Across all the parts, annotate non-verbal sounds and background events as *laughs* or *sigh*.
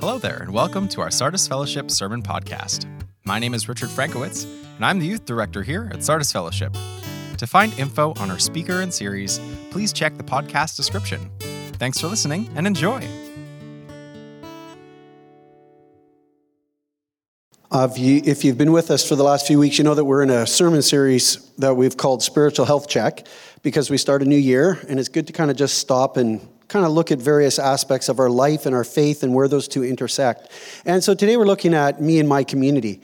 Hello there, and welcome to our Sardis Fellowship Sermon Podcast. My name is Richard Frankowitz, and I'm the youth director here at Sardis Fellowship. To find info on our speaker and series, please check the podcast description. Thanks for listening and enjoy. Uh, if, you, if you've been with us for the last few weeks, you know that we're in a sermon series that we've called Spiritual Health Check because we start a new year, and it's good to kind of just stop and kind of look at various aspects of our life and our faith and where those two intersect. And so today we're looking at me and my community.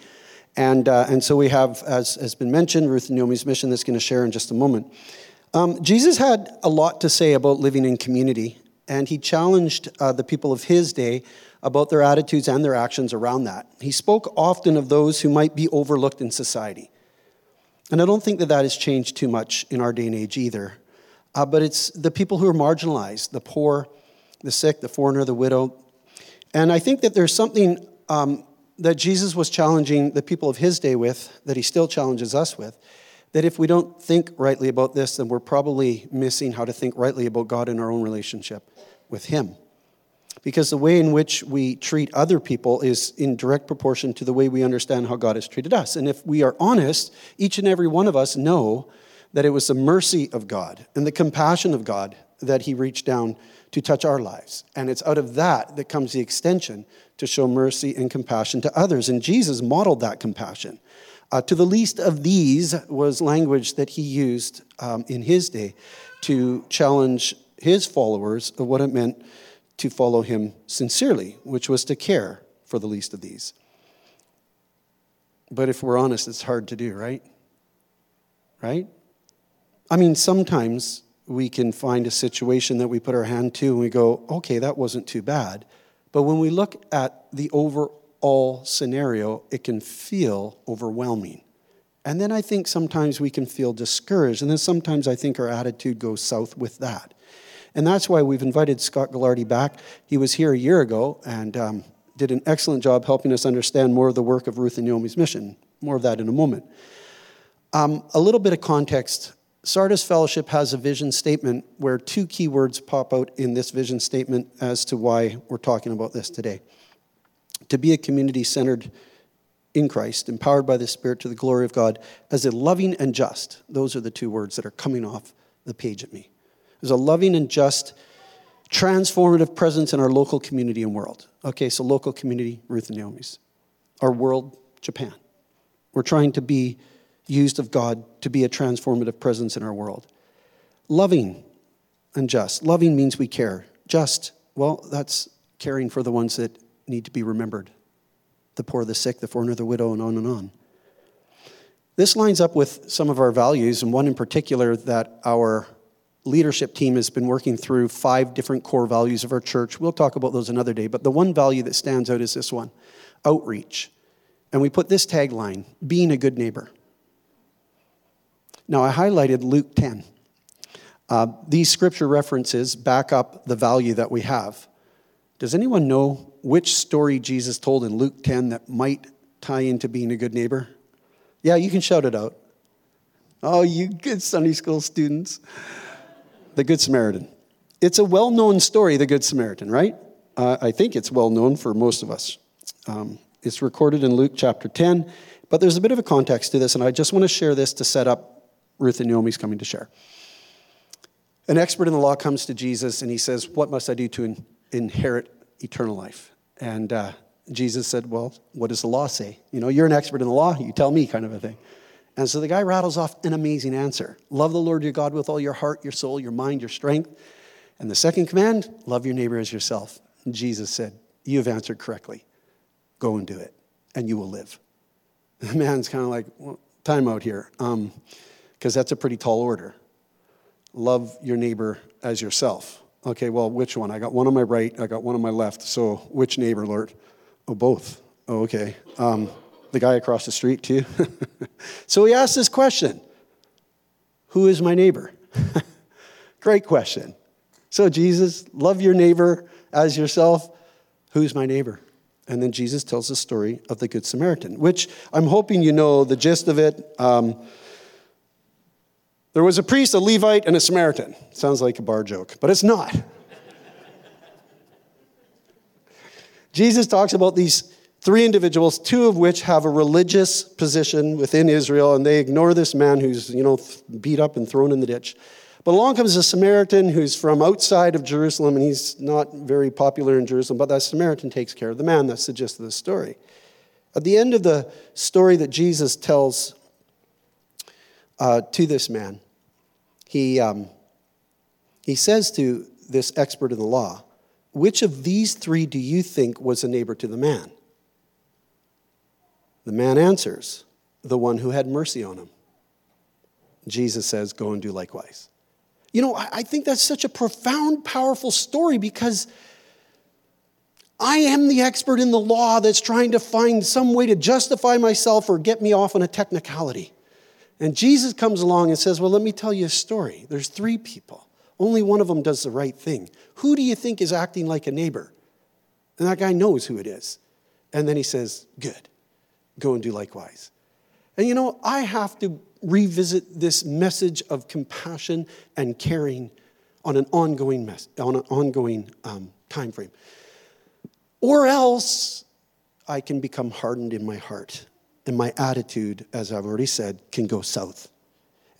And, uh, and so we have, as has been mentioned, Ruth and Naomi's mission that's going to share in just a moment. Um, Jesus had a lot to say about living in community, and he challenged uh, the people of his day about their attitudes and their actions around that. He spoke often of those who might be overlooked in society. And I don't think that that has changed too much in our day and age either. Uh, but it's the people who are marginalized the poor, the sick, the foreigner, the widow. And I think that there's something um, that Jesus was challenging the people of his day with, that he still challenges us with, that if we don't think rightly about this, then we're probably missing how to think rightly about God in our own relationship with him. Because the way in which we treat other people is in direct proportion to the way we understand how God has treated us. And if we are honest, each and every one of us know that it was the mercy of God and the compassion of God that He reached down to touch our lives. And it's out of that that comes the extension to show mercy and compassion to others. And Jesus modeled that compassion. Uh, to the least of these was language that he used um, in his day to challenge his followers of what it meant to follow him sincerely, which was to care for the least of these. But if we're honest, it's hard to do, right? Right? I mean, sometimes we can find a situation that we put our hand to and we go, okay, that wasn't too bad. But when we look at the overall scenario, it can feel overwhelming. And then I think sometimes we can feel discouraged. And then sometimes I think our attitude goes south with that. And that's why we've invited Scott Gaglardi back. He was here a year ago and um, did an excellent job helping us understand more of the work of Ruth and Naomi's mission. More of that in a moment. Um, a little bit of context Sardis Fellowship has a vision statement where two key words pop out in this vision statement as to why we're talking about this today. To be a community centered in Christ, empowered by the Spirit to the glory of God, as a loving and just. Those are the two words that are coming off the page at me. As a loving and just, transformative presence in our local community and world. Okay, so local community, Ruth and Naomi's. Our world, Japan. We're trying to be used of God to be a transformative presence in our world. Loving and just. Loving means we care. Just, well, that's caring for the ones that need to be remembered the poor, the sick, the foreigner, the widow, and on and on. This lines up with some of our values, and one in particular that our leadership team has been working through five different core values of our church. We'll talk about those another day, but the one value that stands out is this one outreach. And we put this tagline being a good neighbor. Now, I highlighted Luke 10. Uh, these scripture references back up the value that we have. Does anyone know which story Jesus told in Luke 10 that might tie into being a good neighbor? Yeah, you can shout it out. Oh, you good Sunday school students. The Good Samaritan. It's a well known story, the Good Samaritan, right? Uh, I think it's well known for most of us. Um, it's recorded in Luke chapter 10, but there's a bit of a context to this, and I just want to share this to set up Ruth and Naomi's coming to share. An expert in the law comes to Jesus and he says, What must I do to in- inherit eternal life? And uh, Jesus said, Well, what does the law say? You know, you're an expert in the law, you tell me, kind of a thing. And so the guy rattles off an amazing answer Love the Lord your God with all your heart, your soul, your mind, your strength. And the second command, love your neighbor as yourself. And Jesus said, You have answered correctly. Go and do it, and you will live. *laughs* The man's kind of like, well, time out here. Um, because that's a pretty tall order. Love your neighbor as yourself. Okay, well, which one? I got one on my right, I got one on my left. So, which neighbor, Lord? Oh, both. Oh, okay. Um, the guy across the street, too. *laughs* so he asked this question Who is my neighbor? *laughs* Great question. So, Jesus, love your neighbor as yourself. Who's my neighbor? And then Jesus tells the story of the Good Samaritan, which I'm hoping you know the gist of it. Um, there was a priest, a Levite, and a Samaritan. Sounds like a bar joke, but it's not. Jesus talks about these three individuals, two of which have a religious position within Israel, and they ignore this man who's, you know, beat up and thrown in the ditch. But along comes a Samaritan who's from outside of Jerusalem, and he's not very popular in Jerusalem, but that Samaritan takes care of the man. That's the gist of the story. At the end of the story that Jesus tells uh, to this man, he, um, he says to this expert in the law, Which of these three do you think was a neighbor to the man? The man answers, The one who had mercy on him. Jesus says, Go and do likewise. You know, I think that's such a profound, powerful story because I am the expert in the law that's trying to find some way to justify myself or get me off on a technicality. And Jesus comes along and says, Well, let me tell you a story. There's three people, only one of them does the right thing. Who do you think is acting like a neighbor? And that guy knows who it is. And then he says, Good, go and do likewise. And you know, I have to revisit this message of compassion and caring on an ongoing mess, on an ongoing um, time frame. Or else I can become hardened in my heart, and my attitude, as I've already said, can go south.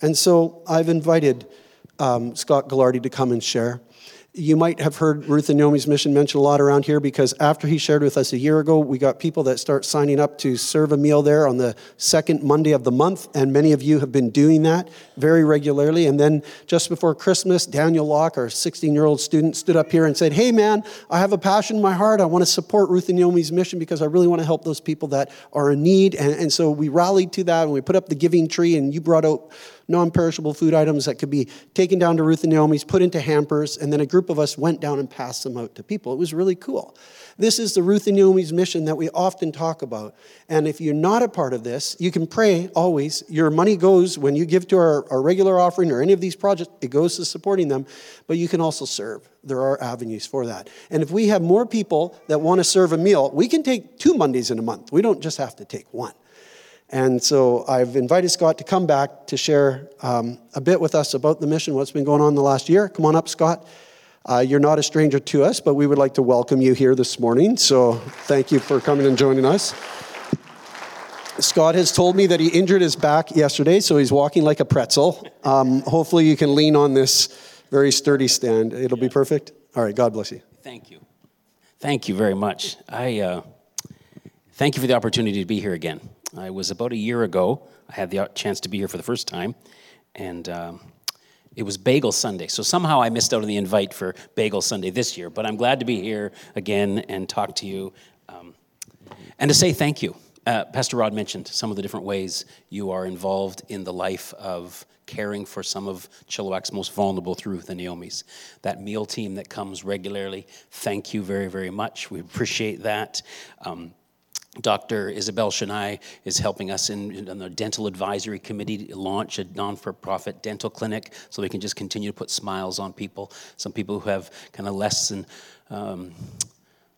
And so I've invited um, Scott Gaglardi to come and share. You might have heard Ruth and Naomi's mission mentioned a lot around here because after he shared with us a year ago, we got people that start signing up to serve a meal there on the second Monday of the month, and many of you have been doing that very regularly. And then just before Christmas, Daniel Locke, our 16 year old student, stood up here and said, Hey man, I have a passion in my heart. I want to support Ruth and Naomi's mission because I really want to help those people that are in need. And, and so we rallied to that and we put up the giving tree, and you brought out non perishable food items that could be taken down to Ruth and Naomi's, put into hampers, and then a group of us went down and passed them out to people. It was really cool. This is the Ruth and Naomi's mission that we often talk about. And if you're not a part of this, you can pray always. Your money goes, when you give to our, our regular offering or any of these projects, it goes to supporting them, but you can also serve. There are avenues for that. And if we have more people that want to serve a meal, we can take two Mondays in a month. We don't just have to take one. And so I've invited Scott to come back to share um, a bit with us about the mission, what's been going on the last year. Come on up, Scott. Uh, you're not a stranger to us, but we would like to welcome you here this morning. So thank you for coming and joining us. Scott has told me that he injured his back yesterday, so he's walking like a pretzel. Um, hopefully, you can lean on this very sturdy stand. It'll be perfect. All right, God bless you. Thank you. Thank you very much. I uh, thank you for the opportunity to be here again. I was about a year ago. I had the chance to be here for the first time, and um, it was Bagel Sunday. So somehow I missed out on the invite for Bagel Sunday this year, but I'm glad to be here again and talk to you um, and to say thank you. Uh, Pastor Rod mentioned some of the different ways you are involved in the life of caring for some of Chilliwack's most vulnerable through the Naomi's. That meal team that comes regularly, thank you very, very much. We appreciate that. Um, Dr. Isabel Chennai is helping us in, in, the dental advisory committee to launch a non-for-profit dental clinic so we can just continue to put smiles on people. Some people who have kind of less than um,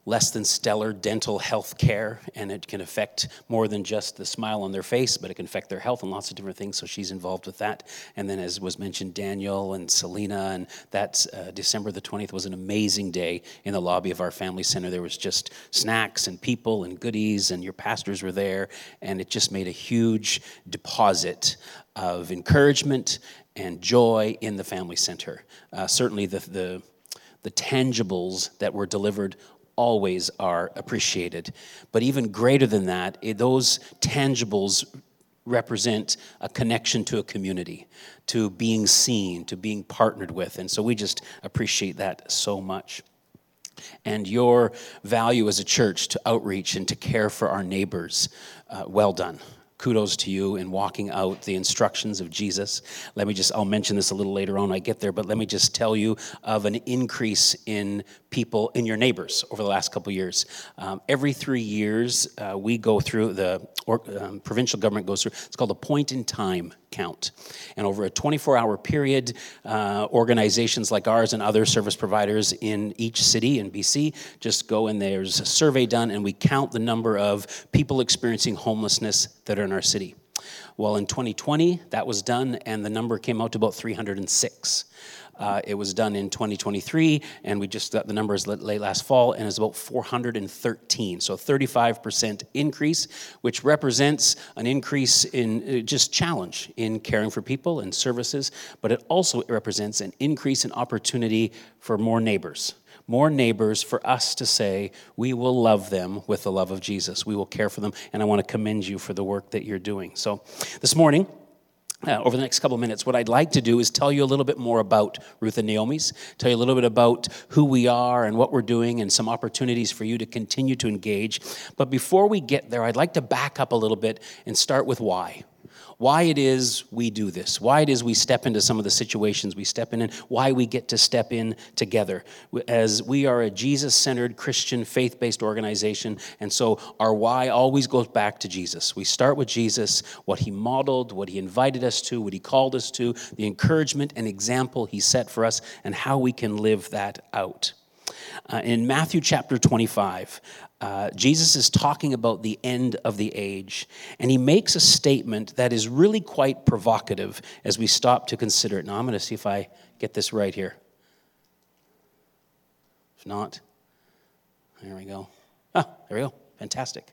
less than stellar dental health care, and it can affect more than just the smile on their face, but it can affect their health and lots of different things. So she's involved with that. And then, as was mentioned, Daniel and Selena, and that uh, December the 20th was an amazing day in the lobby of our family center. There was just snacks and people and goodies, and your pastors were there, and it just made a huge deposit of encouragement and joy in the family center. Uh, certainly, the, the the tangibles that were delivered always are appreciated. But even greater than that, those tangibles represent a connection to a community, to being seen, to being partnered with. And so we just appreciate that so much. And your value as a church to outreach and to care for our neighbors, uh, well done kudos to you in walking out the instructions of Jesus. Let me just, I'll mention this a little later on I get there, but let me just tell you of an increase in people, in your neighbors over the last couple years. Um, every three years, uh, we go through, the or, um, provincial government goes through, it's called a point in time count. And over a 24 hour period, uh, organizations like ours and other service providers in each city in BC just go and there's a survey done, and we count the number of people experiencing homelessness that are in our city. Well, in 2020, that was done, and the number came out to about 306. Uh, it was done in 2023, and we just got the numbers late last fall, and it's about 413. So 35% increase, which represents an increase in uh, just challenge in caring for people and services, but it also represents an increase in opportunity for more neighbors more neighbors for us to say, we will love them with the love of Jesus. We will care for them, and I want to commend you for the work that you're doing. So this morning, uh, over the next couple of minutes, what I'd like to do is tell you a little bit more about Ruth and Naomi's, tell you a little bit about who we are and what we're doing, and some opportunities for you to continue to engage. But before we get there, I'd like to back up a little bit and start with why why it is we do this, why it is we step into some of the situations we step in, and why we get to step in together. As we are a Jesus centered Christian faith based organization, and so our why always goes back to Jesus. We start with Jesus, what he modeled, what he invited us to, what he called us to, the encouragement and example he set for us, and how we can live that out. Uh, in Matthew chapter 25, uh, Jesus is talking about the end of the age, and he makes a statement that is really quite provocative as we stop to consider it. Now, I'm going to see if I get this right here. If not, there we go. Ah, there we go. Fantastic.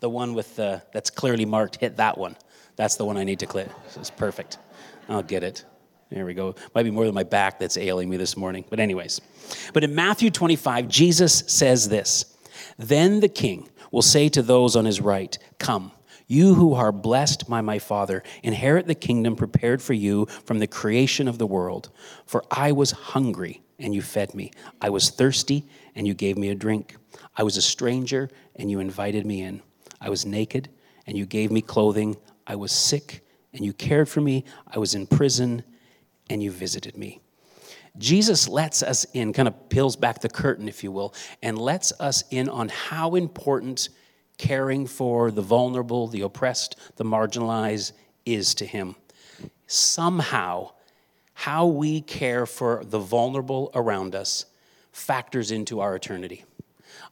The one with the, that's clearly marked, hit that one. That's the one I need to click. It's perfect. I'll get it. There we go. Might be more than my back that's ailing me this morning. But, anyways. But in Matthew 25, Jesus says this. Then the king will say to those on his right, Come, you who are blessed by my Father, inherit the kingdom prepared for you from the creation of the world. For I was hungry, and you fed me. I was thirsty, and you gave me a drink. I was a stranger, and you invited me in. I was naked, and you gave me clothing. I was sick, and you cared for me. I was in prison, and you visited me. Jesus lets us in, kind of peels back the curtain, if you will, and lets us in on how important caring for the vulnerable, the oppressed, the marginalized is to him. Somehow, how we care for the vulnerable around us factors into our eternity.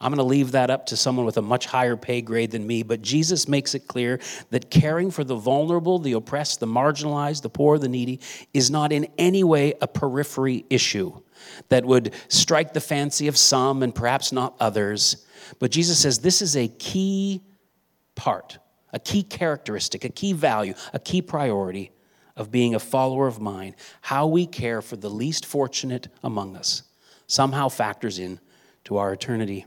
I'm going to leave that up to someone with a much higher pay grade than me, but Jesus makes it clear that caring for the vulnerable, the oppressed, the marginalized, the poor, the needy is not in any way a periphery issue that would strike the fancy of some and perhaps not others. But Jesus says this is a key part, a key characteristic, a key value, a key priority of being a follower of mine. How we care for the least fortunate among us somehow factors in to our eternity.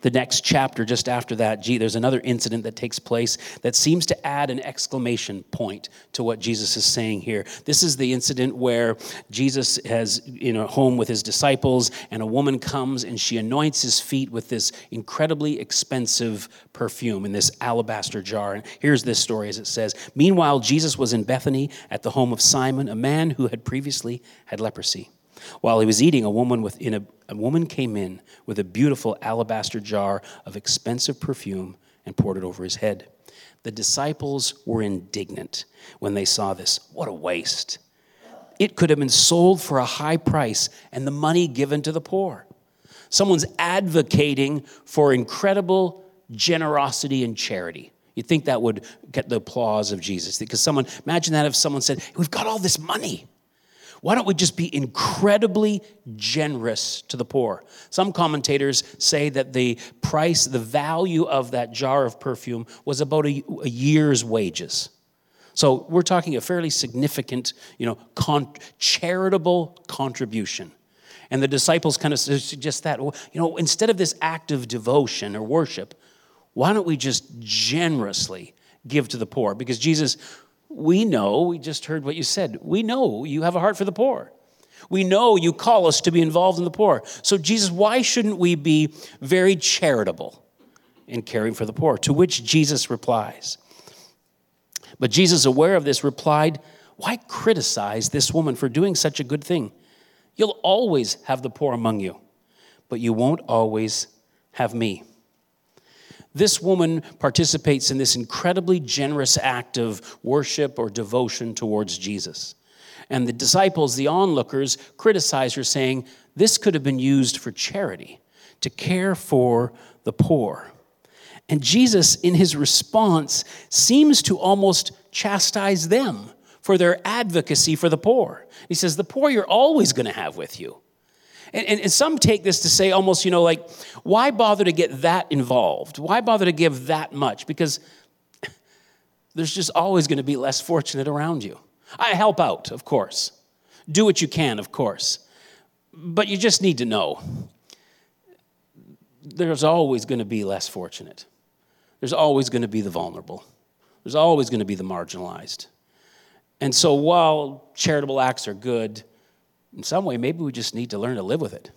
The next chapter, just after that, gee, there's another incident that takes place that seems to add an exclamation point to what Jesus is saying here. This is the incident where Jesus has in a home with his disciples, and a woman comes and she anoints his feet with this incredibly expensive perfume in this alabaster jar. And here's this story as it says Meanwhile, Jesus was in Bethany at the home of Simon, a man who had previously had leprosy. While he was eating, a woman, within a, a woman came in with a beautiful alabaster jar of expensive perfume and poured it over his head. The disciples were indignant when they saw this. What a waste! It could have been sold for a high price and the money given to the poor. Someone's advocating for incredible generosity and charity. You'd think that would get the applause of Jesus. Because someone, imagine that if someone said, We've got all this money. Why don't we just be incredibly generous to the poor? Some commentators say that the price, the value of that jar of perfume was about a, a year's wages. So we're talking a fairly significant, you know, con- charitable contribution. And the disciples kind of suggest that, you know, instead of this act of devotion or worship, why don't we just generously give to the poor? Because Jesus we know, we just heard what you said, we know you have a heart for the poor. We know you call us to be involved in the poor. So, Jesus, why shouldn't we be very charitable in caring for the poor? To which Jesus replies. But Jesus, aware of this, replied, Why criticize this woman for doing such a good thing? You'll always have the poor among you, but you won't always have me. This woman participates in this incredibly generous act of worship or devotion towards Jesus. And the disciples, the onlookers, criticize her, saying, This could have been used for charity, to care for the poor. And Jesus, in his response, seems to almost chastise them for their advocacy for the poor. He says, The poor you're always going to have with you. And, and, and, some take this to say almost, you know, like, why bother to get that involved? Why bother to give that much? Because *laughs* there's just always going to be less fortunate around you. I help out, of course. Do what you can, of course. But you just need to know there's always going to be less fortunate. There's always going to be the vulnerable. There's always going to be the marginalized. And so while charitable acts are good, in some way, maybe we just need to learn to live with it.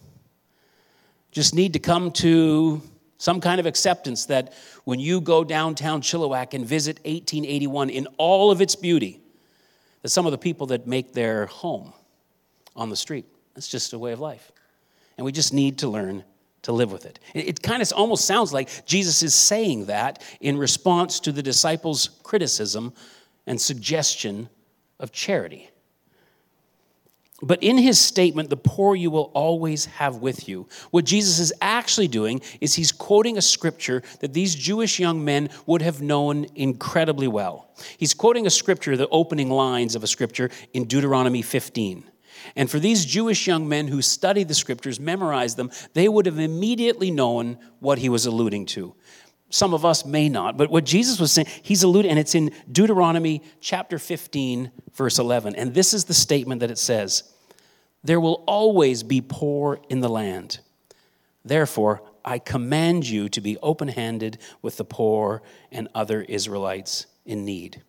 Just need to come to some kind of acceptance that when you go downtown Chilliwack and visit 1881 in all of its beauty, that some of the people that make their home on the street, that's just a way of life. And we just need to learn to live with it. It, kind of almost sounds like Jesus is saying that in response to the disciples' criticism and suggestion of charity. But in his statement, the poor you will always have with you, what Jesus is actually doing is he's quoting a scripture that these Jewish young men would have known incredibly well. He's quoting a scripture, the opening lines of a scripture in Deuteronomy 15. And for these Jewish young men who studied the scriptures, memorized them, they would have immediately known what he was alluding to. Some of us may not, but what Jesus was saying, he's alluding, and it's in Deuteronomy chapter 15, verse 11. And this is the statement that it says There will always be poor in the land. Therefore, I command you to be open handed with the poor and other Israelites in need.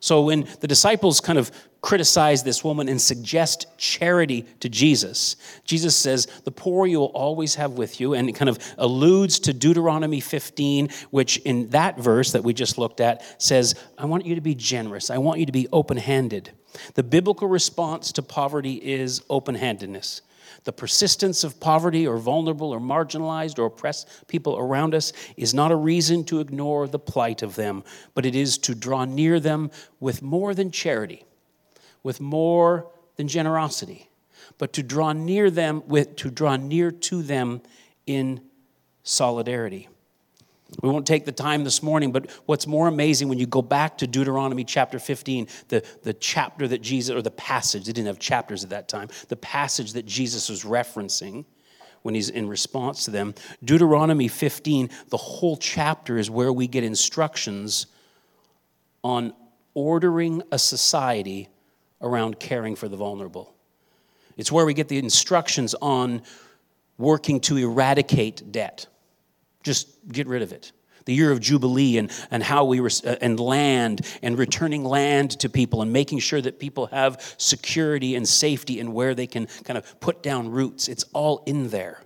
So when the disciples kind of criticize this woman and suggest charity to Jesus, Jesus says, The poor you will always have with you, and it kind of alludes to Deuteronomy 15, which in that verse that we just looked at says, I want you to be generous, I want you to be open handed. The biblical response to poverty is open handedness the persistence of poverty or vulnerable or marginalized or oppressed people around us is not a reason to ignore the plight of them, but it is to draw near them with more than charity, with more than generosity, but to draw near them with to draw near to them in solidarity. We won't take the time this morning, but what's more amazing when you go back to Deuteronomy chapter 15, the, the chapter that Jesus, or the passage, they didn't have chapters at that time, the passage that Jesus was referencing when he's in response to them. Deuteronomy 15, the whole chapter is where we get instructions on ordering a society around caring for the vulnerable. It's where we get the instructions on working to eradicate debt just get rid of it. The year of Jubilee and, and how we, uh, and land and returning land to people and making sure that people have security and safety and where they can kind of put down roots. It's all in there.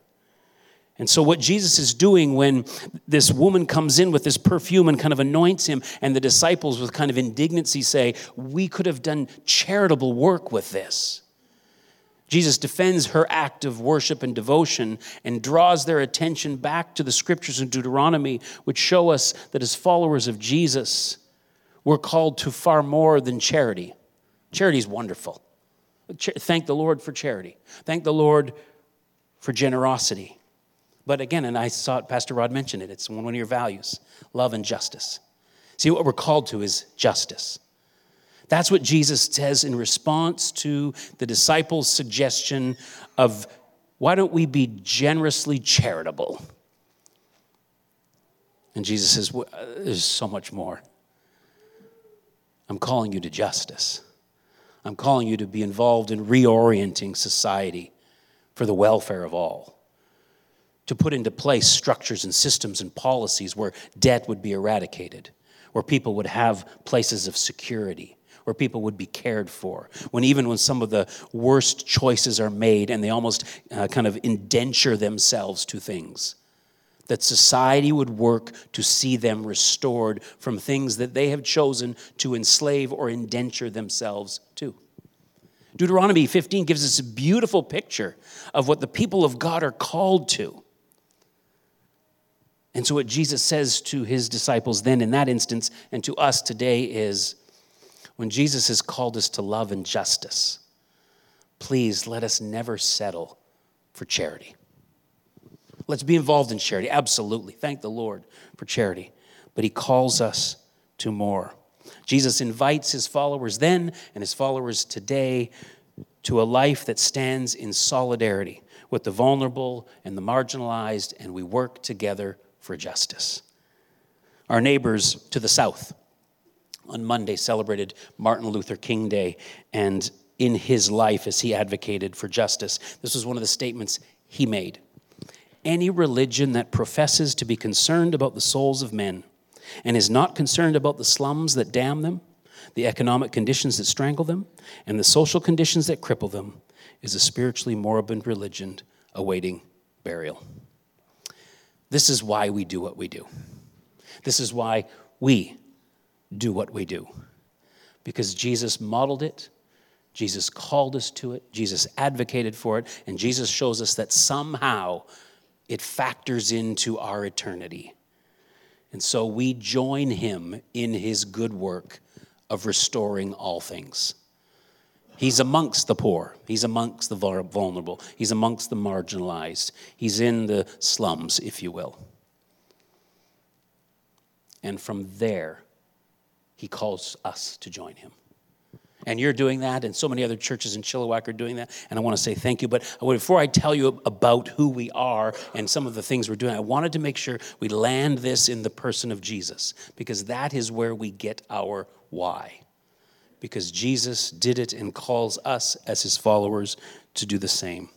And so, what Jesus is doing when this woman comes in with this perfume and kind of anoints him, and the disciples, with kind of indignancy, say, We could have done charitable work with this. Jesus defends her act of worship and devotion and draws their attention back to the scriptures in Deuteronomy, which show us that as followers of Jesus, we're called to far more than charity. Charity is wonderful. Thank the Lord for charity. Thank the Lord for generosity. But again, and I saw it, Pastor Rod mentioned it, it's one of your values love and justice. See, what we're called to is justice. That's what Jesus says in response to the disciples' suggestion of why don't we be generously charitable? And Jesus says, uh, There's so much more. I'm calling you to justice. I'm calling you to be involved in reorienting society for the welfare of all. To put into place structures and systems and policies where debt would be eradicated, where people would have places of security, where people would be cared for. When even when some of the worst choices are made and they almost uh, kind of indenture themselves to things, that society would work to see them restored from things that they have chosen to enslave or indenture themselves to. Deuteronomy 15 gives us a beautiful picture of what the people of God are called to. And so, what Jesus says to his disciples then in that instance and to us today is when Jesus has called us to love and justice, please let us never settle for charity. Let's be involved in charity, absolutely. Thank the Lord for charity. But He calls us to more. Jesus invites his followers then and his followers today to a life that stands in solidarity with the vulnerable and the marginalized, and we work together for justice. Our neighbors to the south on Monday celebrated Martin Luther King Day, and in his life, as he advocated for justice, this was one of the statements he made. Any religion that professes to be concerned about the souls of men and is not concerned about the slums that damn them, the economic conditions that strangle them, and the social conditions that cripple them is a spiritually moribund religion awaiting burial. This is why we do what we do. This is why we do what we do. Because Jesus modeled it, Jesus called us to it, Jesus advocated for it, and Jesus shows us that somehow it factors into our eternity. And so we join him in his good work of restoring all things. He's amongst the poor. He's amongst the vulnerable. He's amongst the marginalized. He's in the slums, if you will. And from there, he calls us to join him. And you're doing that, and so many other churches in Chilliwack are doing that. And I want to say thank you. But before I tell you about who we are and some of the things we're doing, I wanted to make sure we land this in the person of Jesus, because that is where we get our why because Jesus did it and calls us as his followers to do the same.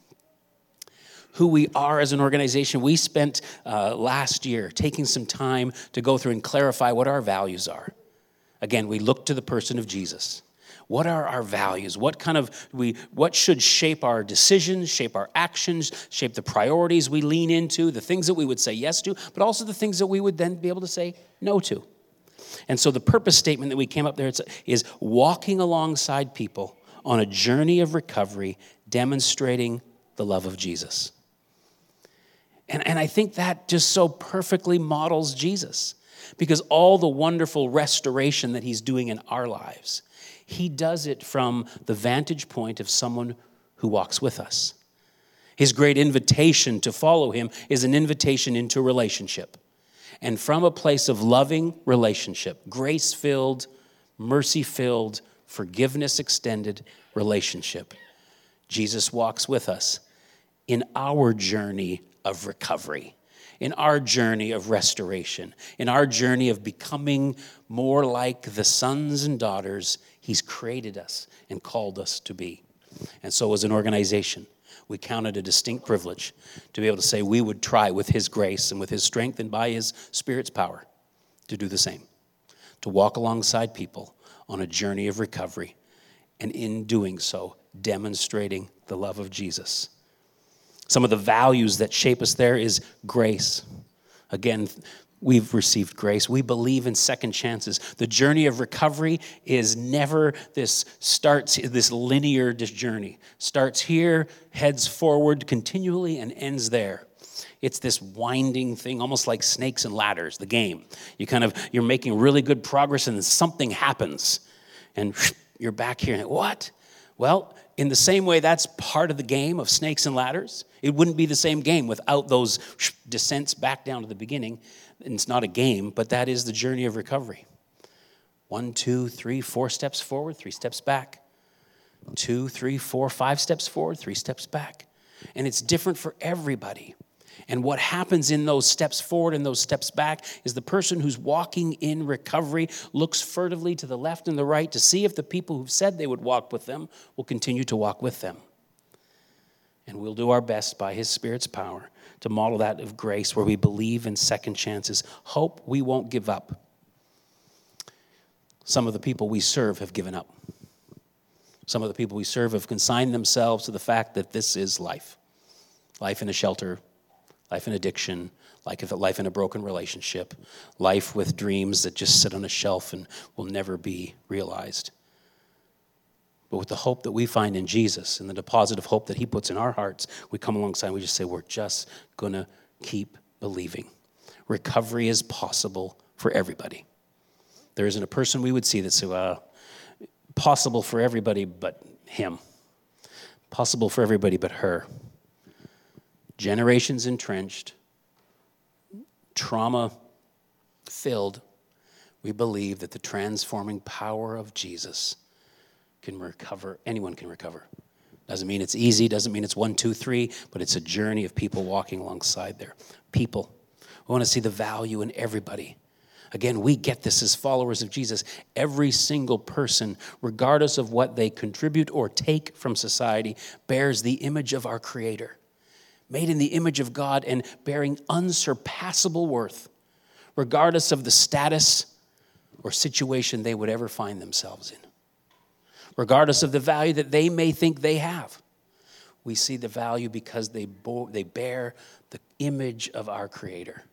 Who we are as an organization, we spent uh, last year taking some time to go through and clarify what our values are. Again, we look to the person of Jesus. What are our values? What kind of we what should shape our decisions, shape our actions, shape the priorities we lean into, the things that we would say yes to, but also the things that we would then be able to say no to. And so the purpose statement that we came up there is walking alongside people on a journey of recovery, demonstrating the love of Jesus. And, and I think that just so perfectly models Jesus because all the wonderful restoration that he's doing in our lives, he does it from the vantage point of someone who walks with us. His great invitation to follow him is an invitation into relationship and from a place of loving relationship, grace filled, mercy filled, forgiveness extended relationship. Jesus walks with us in our journey of recovery, in our journey of restoration, in our journey of becoming more like the sons and daughters He's created us and called us to be. And so, as an organization, we count it a distinct privilege to be able to say we would try with His grace and with His strength and by His Spirit's power to do the same, to walk alongside people on a journey of recovery, and in doing so, demonstrating the love of Jesus. Some of the values that shape us there is grace. Again, we've received grace. We believe in second chances. The journey of recovery is never this starts this linear journey. Starts here, heads forward continually and ends there. It's this winding thing, almost like snakes and ladders, the game. You kind of you're making really good progress and then something happens and *laughs* you're back here and what? Well, in the same way that's part of the game of snakes and ladders. It wouldn't be the same game without those *laughs* descents back down to the beginning it's not a game, but that is the journey of recovery. One, two, three, four steps forward, three steps back. Two, three, four, five steps forward, three steps back. And it's different for everybody. And what happens in those steps forward and those steps back is the person who's walking in recovery looks furtively to the left and the right to see if the people who've said they would walk with them will continue to walk with them. And we'll do our best by His Spirit's power to model that of grace where we believe in second chances. Hope we won't give up. Some of the people we serve have given up. Some of the people we serve have consigned themselves to the fact that this is life life in a shelter, life in addiction, life in a broken relationship, life with dreams that just sit on a shelf and will never be realized. But with the hope that we find in Jesus and the deposit of hope that He puts in our hearts, we come alongside and we just say, we're just going to keep believing. Recovery is possible for everybody. There isn't a person we would see that say, well, possible for everybody but him, possible for everybody but her. Generations entrenched, trauma filled, we believe that the transforming power of Jesus can recover, anyone can recover. Doesn't mean it's easy, doesn't mean it's one, two, three, but it's a journey of people walking alongside there. People. We want to see the value in everybody. Again, we get this as followers of Jesus. Every single person, regardless of what they contribute or take from society, bears the image of our Creator, made in the image of God and bearing unsurpassable worth, regardless of the status or situation they would ever find themselves in. Regardless of the value that they may think they have, we see the value because they, bo- they bear the image of our Creator.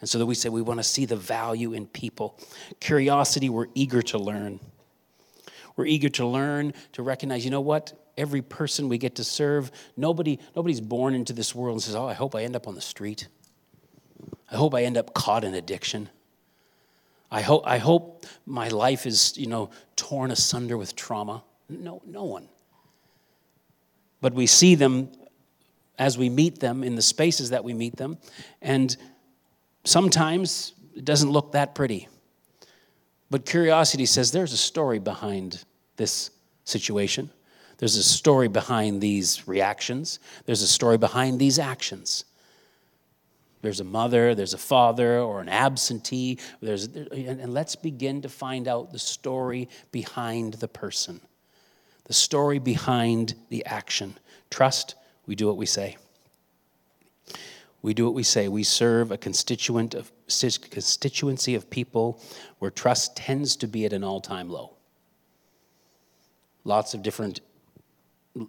And so that we say we want to see the value in people. Curiosity, we're eager to learn. We're eager to learn, to recognize, you know what? Every person we get to serve, nobody, nobody's born into this world and says, Oh, I hope I end up on the street. I hope I end up caught in addiction. I hope, I hope my life is, you know, torn asunder with trauma. No, no one. But we see them as we meet them in the spaces that we meet them. And Sometimes it doesn't look that pretty. But curiosity says there's a story behind this situation. There's a story behind these reactions. There's a story behind these actions. There's a mother, there's a father, or an absentee. There's, and let's begin to find out the story behind the person, the story behind the action. Trust, we do what we say. We do what we say. We serve a constituent of, constituency of people where trust tends to be at an all time low. Lots of different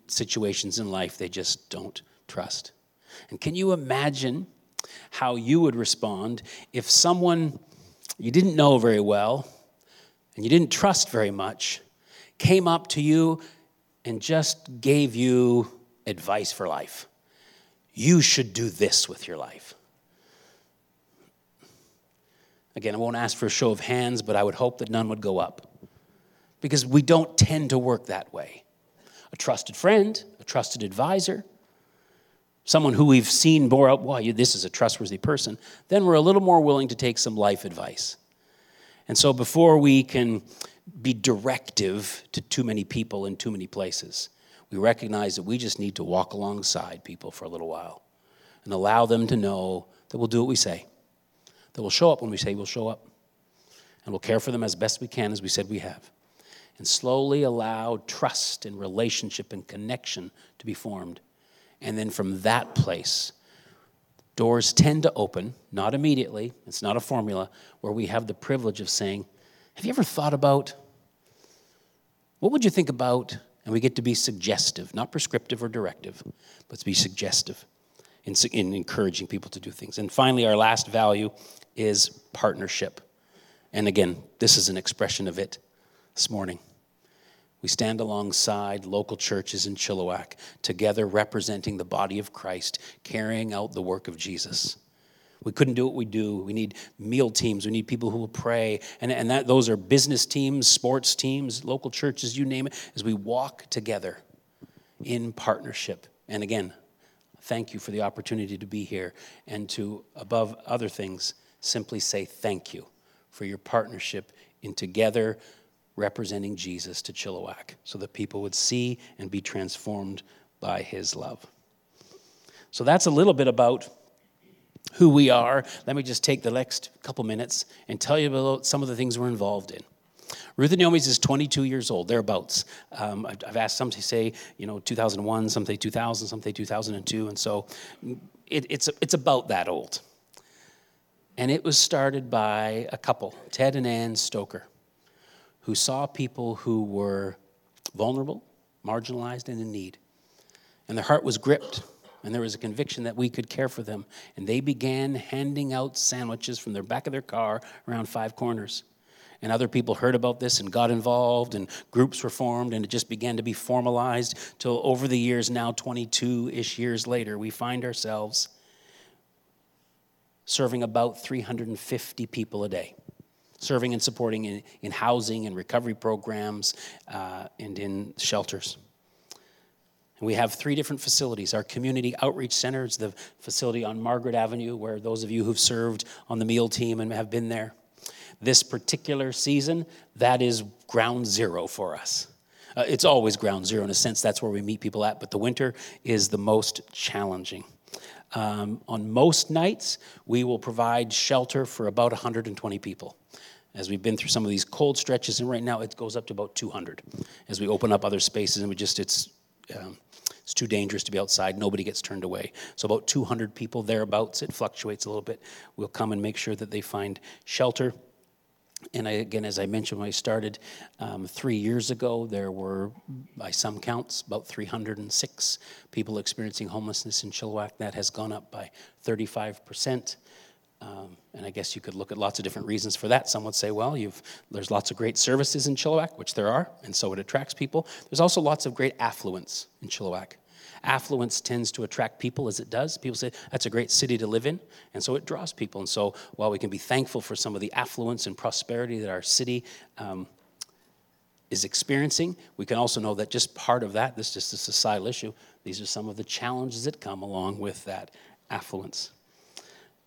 situations in life they just don't trust. And can you imagine how you would respond if someone you didn't know very well and you didn't trust very much came up to you and just gave you advice for life? you should do this with your life. Again, I won't ask for a show of hands, but I would hope that none would go up because we don't tend to work that way. A trusted friend, a trusted advisor, someone who we've seen bore out, well, this is a trustworthy person, then we're a little more willing to take some life advice. And so before we can be directive to too many people in too many places, we recognize that we just need to walk alongside people for a little while and allow them to know that we'll do what we say, that we'll show up when we say we'll show up, and we'll care for them as best we can, as we said we have. And slowly allow trust and relationship and connection to be formed. And then from that place, doors tend to open, not immediately, it's not a formula, where we have the privilege of saying, Have you ever thought about what would you think about and we get to be suggestive, not prescriptive or directive, but to be suggestive in, in encouraging people to do things. And finally, our last value is partnership. And again, this is an expression of it this morning. We stand alongside local churches in Chilliwack, together representing the body of Christ, carrying out the work of Jesus. We couldn't do what we do. We need meal teams. We need people who will pray. And, and that, those are business teams, sports teams, local churches, you name it, as we walk together in partnership. And again, thank you for the opportunity to be here and to, above other things, simply say thank you for your partnership in together representing Jesus to Chilliwack so that people would see and be transformed by his love. So that's a little bit about who we are, let me just take the next couple minutes and tell you about some of the things we're involved in. Ruth and Naomi's is 22 years old, thereabouts. Um, I've asked some to say, you know, 2001, some say 2000, some say 2002, and so it, it's, it's about that old. And it was started by a couple, Ted and Ann Stoker, who saw people who were vulnerable, marginalized, and in need. And their heart was gripped and there was a conviction that we could care for them. And they began handing out sandwiches from the back of their car around five corners. And other people heard about this and got involved, and groups were formed, and it just began to be formalized till over the years, now 22 ish years later, we find ourselves serving about 350 people a day, serving and supporting in, in housing and recovery programs uh, and in shelters. And we have three different facilities. Our community outreach center is the facility on Margaret Avenue, where those of you who've served on the meal team and have been there. This particular season, that is ground zero for us. Uh, it's always ground zero in a sense, that's where we meet people at, but the winter is the most challenging. Um, on most nights, we will provide shelter for about 120 people. As we've been through some of these cold stretches, and right now it goes up to about 200 as we open up other spaces and we just, it's, um, it's too dangerous to be outside. Nobody gets turned away. So, about 200 people thereabouts. It fluctuates a little bit. We'll come and make sure that they find shelter. And I, again, as I mentioned when I started um, three years ago, there were, by some counts, about 306 people experiencing homelessness in Chilliwack. That has gone up by 35%. Um, and I guess you could look at lots of different reasons for that. Some would say, well, there's lots of great services in Chilliwack, which there are, and so it attracts people. There's also lots of great affluence in Chilliwack. Affluence tends to attract people as it does. People say, that's a great city to live in, and so it draws people. And so while we can be thankful for some of the affluence and prosperity that our city um, is experiencing, we can also know that just part of that, this is just a societal issue, these are some of the challenges that come along with that affluence.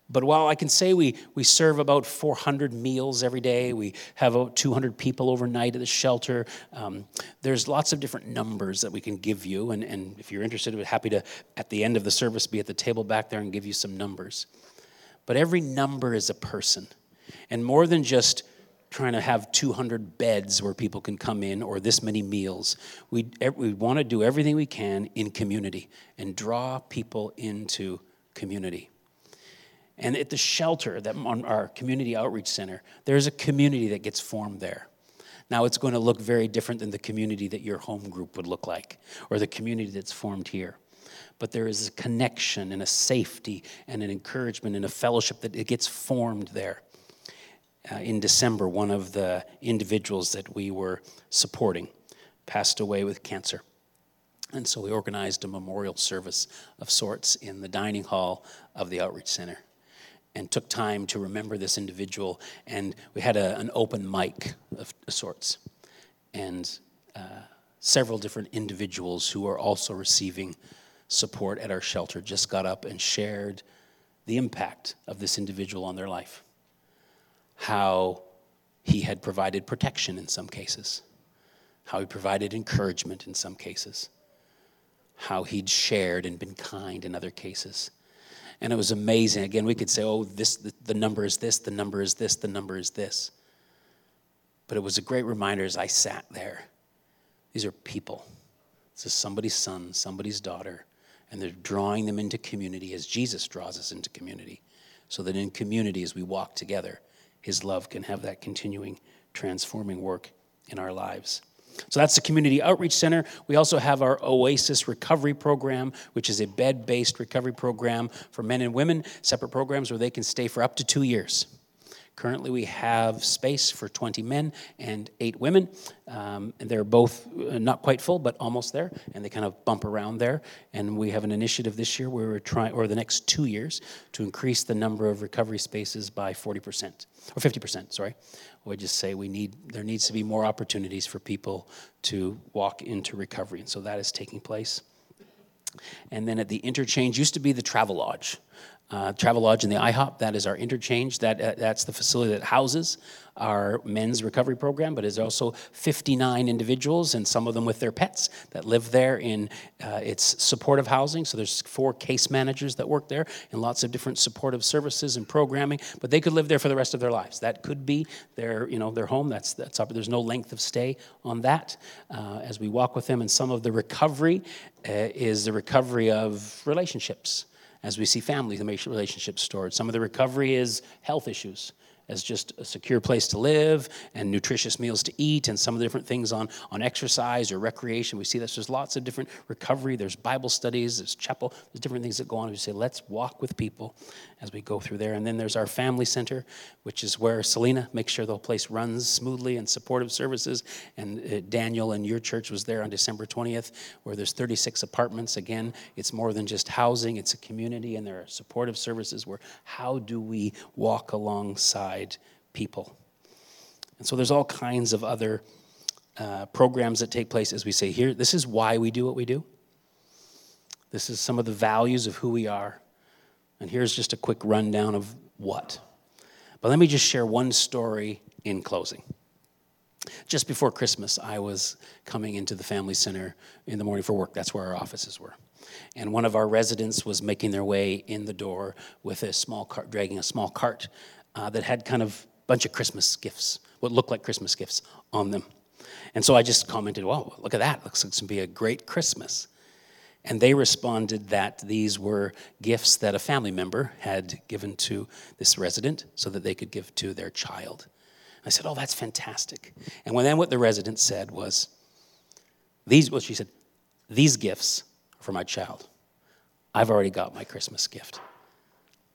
But while I can say we, we serve about 400 meals every day, we have about 200 people overnight at the shelter, um, there's lots of different numbers that we can give you. And, and if you're interested, we're happy to, at the end of the service, be at the table back there and give you some numbers. But every number is a person. And more than just trying to have 200 beds where people can come in or this many meals, we, we want to do everything we can in community and draw people into community. And at the shelter, that on our community outreach center, there's a community that gets formed there. Now, it's going to look very different than the community that your home group would look like, or the community that's formed here. But there is a connection and a safety and an encouragement and a fellowship that it gets formed there. Uh, in December, one of the individuals that we were supporting passed away with cancer. And so we organized a memorial service of sorts in the dining hall of the outreach center and took time to remember this individual. And we had a, an open mic of sorts. And uh, several different individuals who are also receiving support at our shelter just got up and shared the impact of this individual on their life. How he had provided protection in some cases, how he provided encouragement in some cases, how he'd shared and been kind in other cases and it was amazing. Again, we could say, oh, this, the, the number is this, the number is this, the number is this. But it was a great reminder as I sat there. These are people. This is somebody's son, somebody's daughter, and they're drawing them into community as Jesus draws us into community. So that in community, as we walk together, his love can have that continuing, transforming work in our lives. So that's the Community Outreach Center. We also have our Oasis Recovery Program, which is a bed based recovery program for men and women, separate programs where they can stay for up to two years. Currently, we have space for 20 men and eight women. Um, and they're both uh, not quite full, but almost there, and they kind of bump around there. And we have an initiative this year where we're trying, or the next two years, to increase the number of recovery spaces by 40%, or 50%, sorry. We just say we need, there needs to be more opportunities for people to walk into recovery. And so that is taking place. And then at the interchange used to be the Travelodge uh, Travelodge and the IHOP. That is our interchange. That, uh, that's the facility that houses our men's recovery program, but is also 59 individuals and some of them with their pets that live there in uh, its supportive housing. So there's four case managers that work there and lots of different supportive services and programming, but they could live there for the rest of their lives. That could be their, you know, their home. That's, that's up. There's no length of stay on that uh, as we walk with them. And some of the recovery uh, is the recovery of relationships as we see families relationships stored. Some of the recovery is health issues as just a secure place to live and nutritious meals to eat and some of the different things on, on exercise or recreation. We see this. There's lots of different recovery. There's Bible studies, there's chapel, there's different things that go on. We say, let's walk with people as we go through there. And then there's our family center, which is where Selena makes sure the whole place runs smoothly and supportive services. And uh, Daniel and your church was there on December 20th, where there's 36 apartments. Again, it's more than just housing, it's a community, and there are supportive services where how do we walk alongside people? And so there's all kinds of other uh, programs that take place as we say here. This is why we do what we do. This is some of the values of who we are. And here's just a quick rundown of what. But let me just share one story in closing. Just before Christmas, I was coming into the family center in the morning for work. That's where our offices were. And one of our residents was making their way in the door with a small cart, dragging a small cart uh, that had kind of a bunch of Christmas gifts, what looked like Christmas gifts on them. And so I just commented, "Well, look at that. Looks like it's going to be a great Christmas." And they responded that these were gifts that a family member had given to this resident so that they could give to their child. I said, Oh, that's fantastic. And then what the resident said was, These, well, she said, These gifts for my child. I've already got my Christmas gift.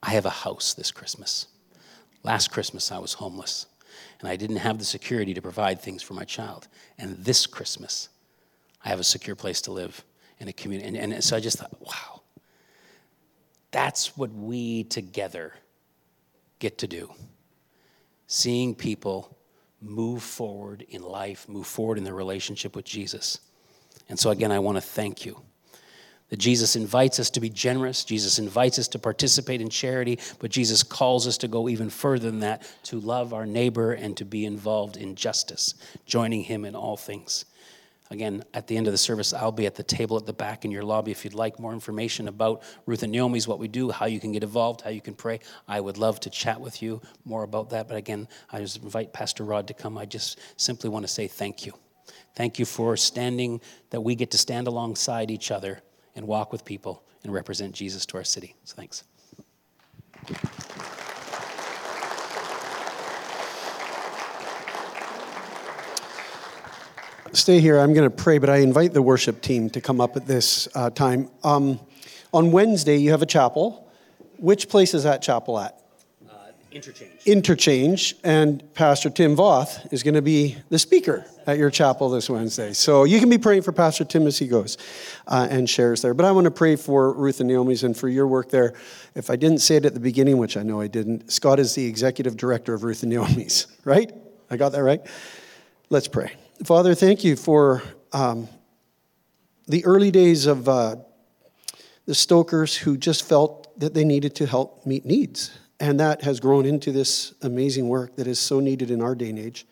I have a house this Christmas. Last Christmas, I was homeless, and I didn't have the security to provide things for my child. And this Christmas, I have a secure place to live in a community. And, and so I just thought, wow, that's what we together get to do. Seeing people move forward in life, move forward in their relationship with Jesus. And so, again, I want to thank you. That Jesus invites us to be generous, Jesus invites us to participate in charity, but Jesus calls us to go even further than that, to love our neighbor and to be involved in justice, joining him in all things. Again, at the end of the service, I'll be at the table at the back in your lobby. If you'd like more information about Ruth and Naomi's, what we do, how you can get involved, how you can pray, I would love to chat with you more about that. But again, I just invite Pastor Rod to come. I just simply want to say thank you. Thank you for standing, that we get to stand alongside each other and walk with people and represent Jesus to our city. So thanks. Stay here. I'm going to pray, but I invite the worship team to come up at this uh, time. Um, on Wednesday, you have a chapel. Which place is that chapel at? Uh, interchange. Interchange, and Pastor Tim Voth is going to be the speaker at your chapel this Wednesday. So you can be praying for Pastor Tim as he goes uh, and shares there. But I want to pray for Ruth and Naomi's and for your work there. If I didn't say it at the beginning, which I know I didn't, Scott is the executive director of Ruth and Naomi's, *laughs* right? I got that right? Let's pray. Father, thank you for um, the early days of uh, the Stokers who just felt that they needed to help meet needs. And that has grown into this amazing work that is so needed in our day and age.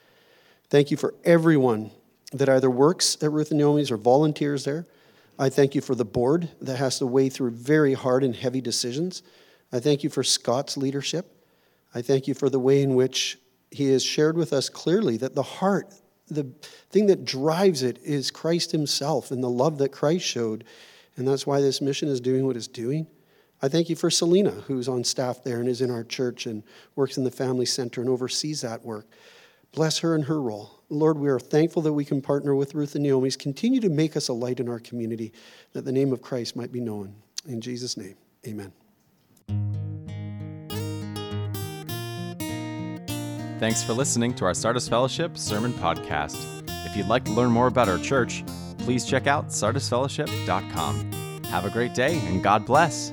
Thank you for everyone that either works at Ruth and Naomi's or volunteers there. I thank you for the board that has to weigh through very hard and heavy decisions. I thank you for Scott's leadership. I thank you for the way in which he has shared with us clearly that the heart the thing that drives it is Christ Himself and the love that Christ showed. And that's why this mission is doing what it's doing. I thank you for Selena, who's on staff there and is in our church and works in the family center and oversees that work. Bless her in her role. Lord, we are thankful that we can partner with Ruth and Naomi's. Continue to make us a light in our community, that the name of Christ might be known. In Jesus' name, amen. Thanks for listening to our Sardis Fellowship Sermon Podcast. If you'd like to learn more about our church, please check out sardisfellowship.com. Have a great day and God bless.